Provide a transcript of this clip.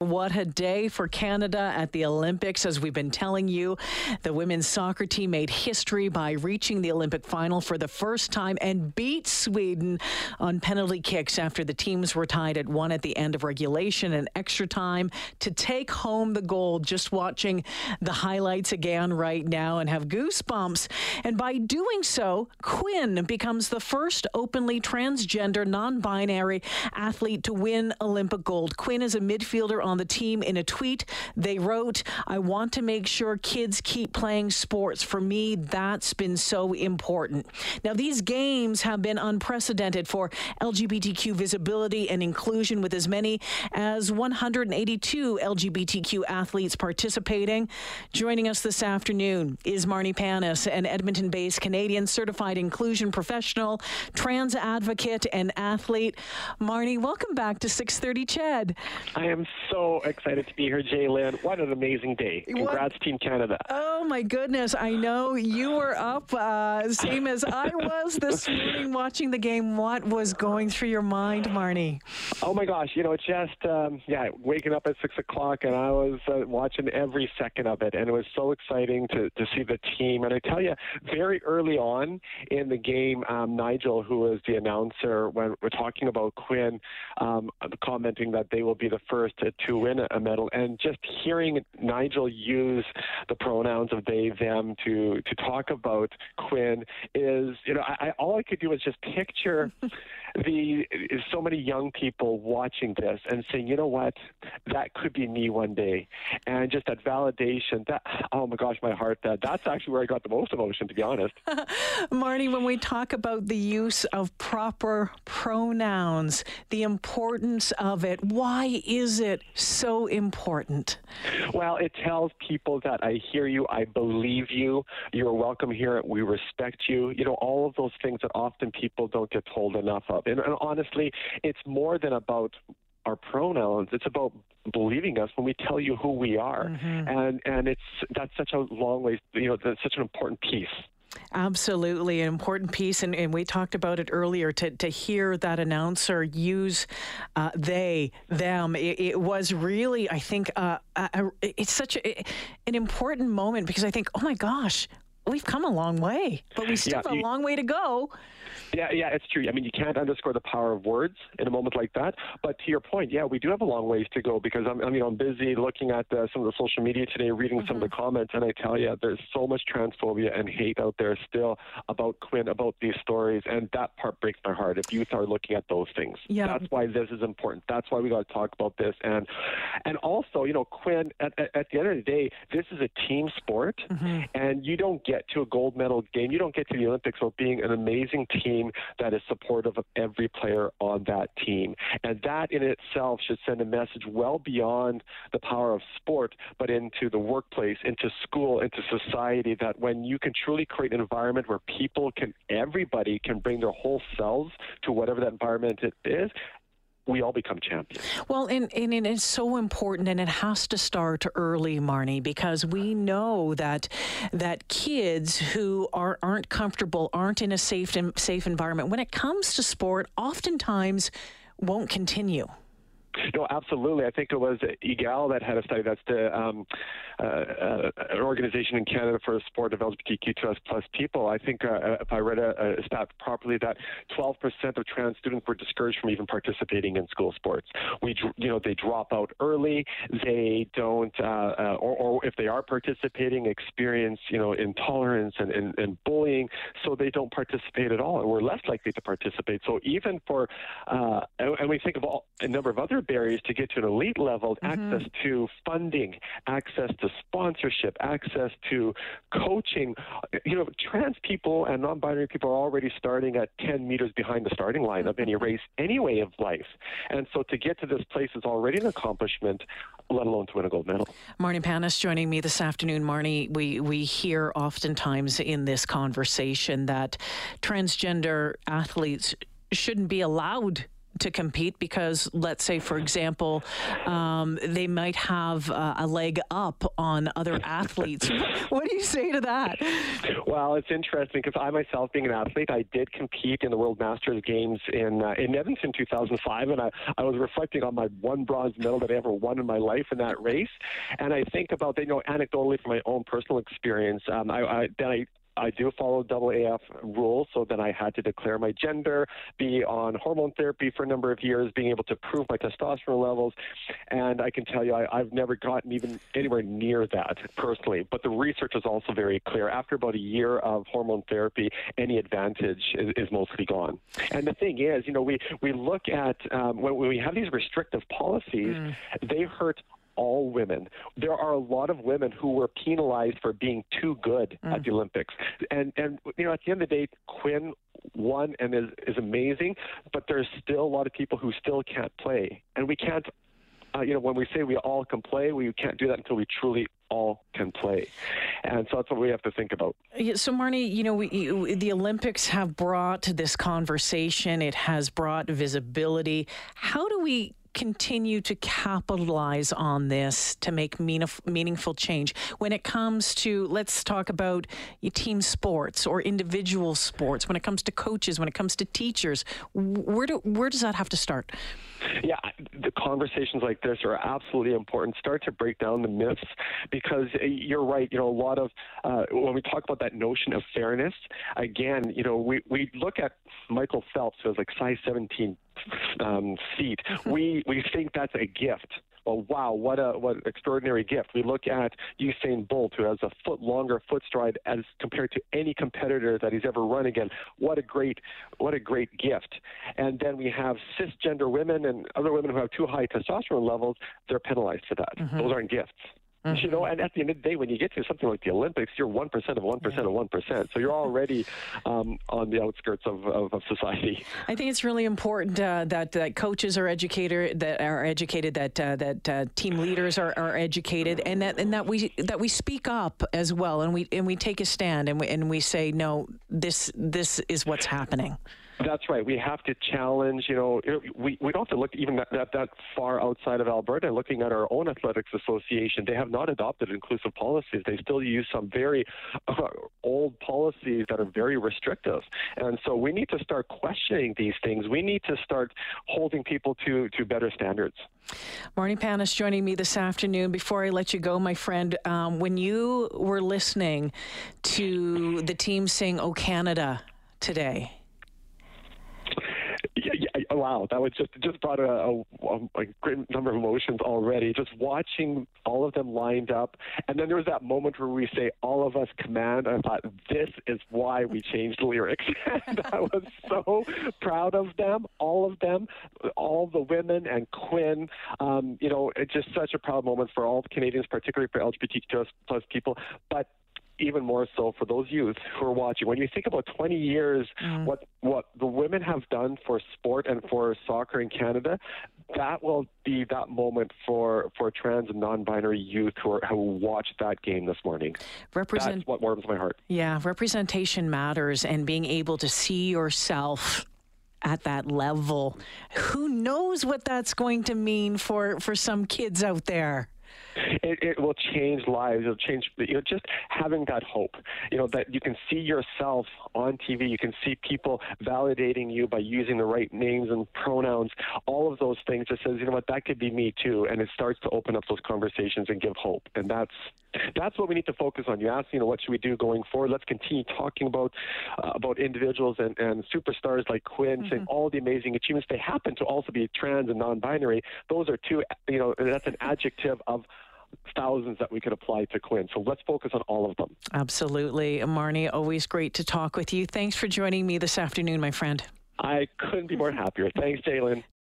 What a day for Canada at the Olympics. As we've been telling you, the women's soccer team made history by reaching the Olympic final for the first time and beat Sweden on penalty kicks after the teams were tied at one at the end of regulation and extra time to take home the gold. Just watching the highlights again right now and have goosebumps. And by doing so, Quinn becomes the first openly transgender, non binary athlete to win Olympic gold. Quinn is a midfielder on the team in a tweet. They wrote, I want to make sure kids keep playing sports. For me, that's been so important. Now, these games have been unprecedented for LGBTQ visibility and inclusion, with as many as 182 LGBTQ athletes participating. Joining us this afternoon is Marni Panas, an Edmonton based Canadian certified inclusion professional, trans advocate, and athlete. Marni, welcome back to 630 CHED. I am so so excited to be here, Jaylen. What an amazing day. Congrats, what? Team Canada. Oh, my goodness. I know you were up, uh, same as I was this morning watching the game. What was going through your mind, Marni? Oh, my gosh. You know, it's just, um, yeah, waking up at 6 o'clock, and I was uh, watching every second of it, and it was so exciting to, to see the team. And I tell you, very early on in the game, um, Nigel, who was the announcer, when we're talking about Quinn, um, commenting that they will be the first to to win a medal. And just hearing Nigel use the pronouns of they, them to to talk about Quinn is, you know, I, all I could do was just picture the so many young people watching this and saying, you know what, that could be me one day, and just that validation. That oh my gosh, my heart. That that's actually where I got the most emotion, to be honest. Marni, when we talk about the use of proper pronouns, the importance of it, why is it so important? Well, it tells people that I hear you, I believe you, you're welcome here, we respect you. You know, all of those things that often people don't get told enough of. And, and honestly, it's more than about our pronouns. It's about believing us when we tell you who we are, mm-hmm. and and it's that's such a long way. You know, that's such an important piece. Absolutely, an important piece, and, and we talked about it earlier. To to hear that announcer use uh, they them, it, it, was really, I think, uh, it's such a, an important moment because I think, oh my gosh, we've come a long way, but we still yeah, have a you, long way to go. Yeah, yeah, it's true. I mean, you can't underscore the power of words in a moment like that. But to your point, yeah, we do have a long ways to go because I'm, I mean, I'm busy looking at uh, some of the social media today, reading mm-hmm. some of the mm-hmm. comments, and I tell you, there's so much transphobia and hate out there still about Quinn, about these stories, and that part breaks my heart. If youth are looking at those things, yeah. that's why this is important. That's why we got to talk about this, and and also, you know, Quinn. At, at, at the end of the day, this is a team sport, mm-hmm. and you don't get to a gold medal game, you don't get to the Olympics without being an amazing team team that is supportive of every player on that team. And that in itself should send a message well beyond the power of sport, but into the workplace, into school, into society that when you can truly create an environment where people can, everybody can bring their whole selves to whatever that environment it is, we all become champions. Well, and, and it is so important, and it has to start early, Marni, because we know that that kids who are aren't comfortable, aren't in a safe safe environment, when it comes to sport, oftentimes won't continue. No, absolutely. I think it was Egale that had a study that's the um, uh, uh, an organization in Canada for the sport of LGBTQ plus people. I think uh, if I read a, a, stat properly, that 12% of trans students were discouraged from even participating in school sports. We, you know, they drop out early. They don't, uh, uh, or, or, if they are participating, experience, you know, intolerance and, and, and bullying, so they don't participate at all, and we're less likely to participate. So even for, uh, and, and we think of all, a number of other barriers to get to an elite level mm-hmm. access to funding, access to sponsorship, access to coaching. You know, trans people and non binary people are already starting at 10 meters behind the starting line mm-hmm. of any race, any way of life. And so to get to this place is already an accomplishment, let alone to win a gold medal. Marni Panas joining me this afternoon. Marni, we, we hear oftentimes in this conversation that transgender athletes shouldn't be allowed to compete because, let's say, for example, um, they might have uh, a leg up on other athletes. what do you say to that? Well, it's interesting because I myself, being an athlete, I did compete in the World Masters Games in uh, in Edmonton 2005, and I, I was reflecting on my one bronze medal that I ever won in my life in that race, and I think about you know anecdotally from my own personal experience. Um, I, I then I I do follow AAF rules, so then I had to declare my gender, be on hormone therapy for a number of years, being able to prove my testosterone levels, and I can tell you I, have never gotten even anywhere near that personally. But the research is also very clear. After about a year of hormone therapy, any advantage is, is mostly gone. And the thing is, you know, we we look at um, when, when we have these restrictive policies, mm. they hurt all women. There are a lot of women who were penalized for being too good mm. at the Olympics. And and you know, at the end of the day, Quinn won and is is amazing, but there's still a lot of people who still can't play. And we can't uh, you know, when we say we all can play, we can't do that until we truly all can play. And so that's what we have to think about. So, Marni, you know, we, the Olympics have brought this conversation, it has brought visibility. How do we continue to capitalize on this to make meaningful change when it comes to let's talk about team sports or individual sports when it comes to coaches when it comes to teachers where do where does that have to start yeah, the conversations like this are absolutely important. Start to break down the myths because uh, you're right. You know, a lot of uh, when we talk about that notion of fairness, again, you know, we, we look at Michael Phelps, who has like size 17 um, feet. we we think that's a gift well, wow, what a what extraordinary gift. We look at Usain Bolt, who has a foot longer foot stride as compared to any competitor that he's ever run against. What a great what a great gift. And then we have cisgender women and other women who have too high testosterone levels. They're penalized for that. Mm-hmm. Those aren't gifts. Mm-hmm. You know, and at the end of the day, when you get to something like the Olympics, you're one percent of one percent of one percent. So you're already um, on the outskirts of, of, of, society. I think it's really important uh, that that coaches are educated, that are educated, that uh, that uh, team leaders are, are educated, and that and that we that we speak up as well, and we and we take a stand, and we and we say no, this this is what's happening. That's right. We have to challenge. You know, we we don't have to look even that, that, that far outside of Alberta. Looking at our own athletics association, they have not adopted inclusive policies. They still use some very uh, old policies that are very restrictive. And so we need to start questioning these things. We need to start holding people to to better standards. Marni Panas joining me this afternoon. Before I let you go, my friend, um, when you were listening to the team sing "Oh Canada" today wow, that was just just brought a, a, a, great number of emotions already. Just watching all of them lined up, and then there was that moment where we say, "All of us command." I thought, this is why we changed lyrics, and I was so proud of them, all of them, all the women and Quinn. Um, you know, it's just such a proud moment for all Canadians, particularly for LGBTQ plus people. But even more so for those youth who are watching. When you think about 20 years, mm. what what the women have done for sport and for soccer in Canada, that will be that moment for for trans and non-binary youth who are, who watched that game this morning. Represent- That's what warms my heart. Yeah, representation matters, and being able to see yourself at that level. Who knows what that's going to mean for for some kids out there? It, it will change lives. It'll change, you know, just having that hope, you know, that you can see yourself on TV. You can see people validating you by using the right names and pronouns. All of those things just says, you know what, that could be me too. And it starts to open up those conversations and give hope. And that's that's what we need to focus on. You ask, you know, what should we do going forward? Let's continue talking about uh, about individuals and, and superstars like Quinn, mm-hmm. saying all the amazing achievements. They happen to also be trans and non-binary. Those are two, you know, that's an adjective of thousands that we could apply to Quinn. So let's focus on all of them. Absolutely. Marni, always great to talk with you. Thanks for joining me this afternoon, my friend. I couldn't be more happier. Thanks, Jaylen.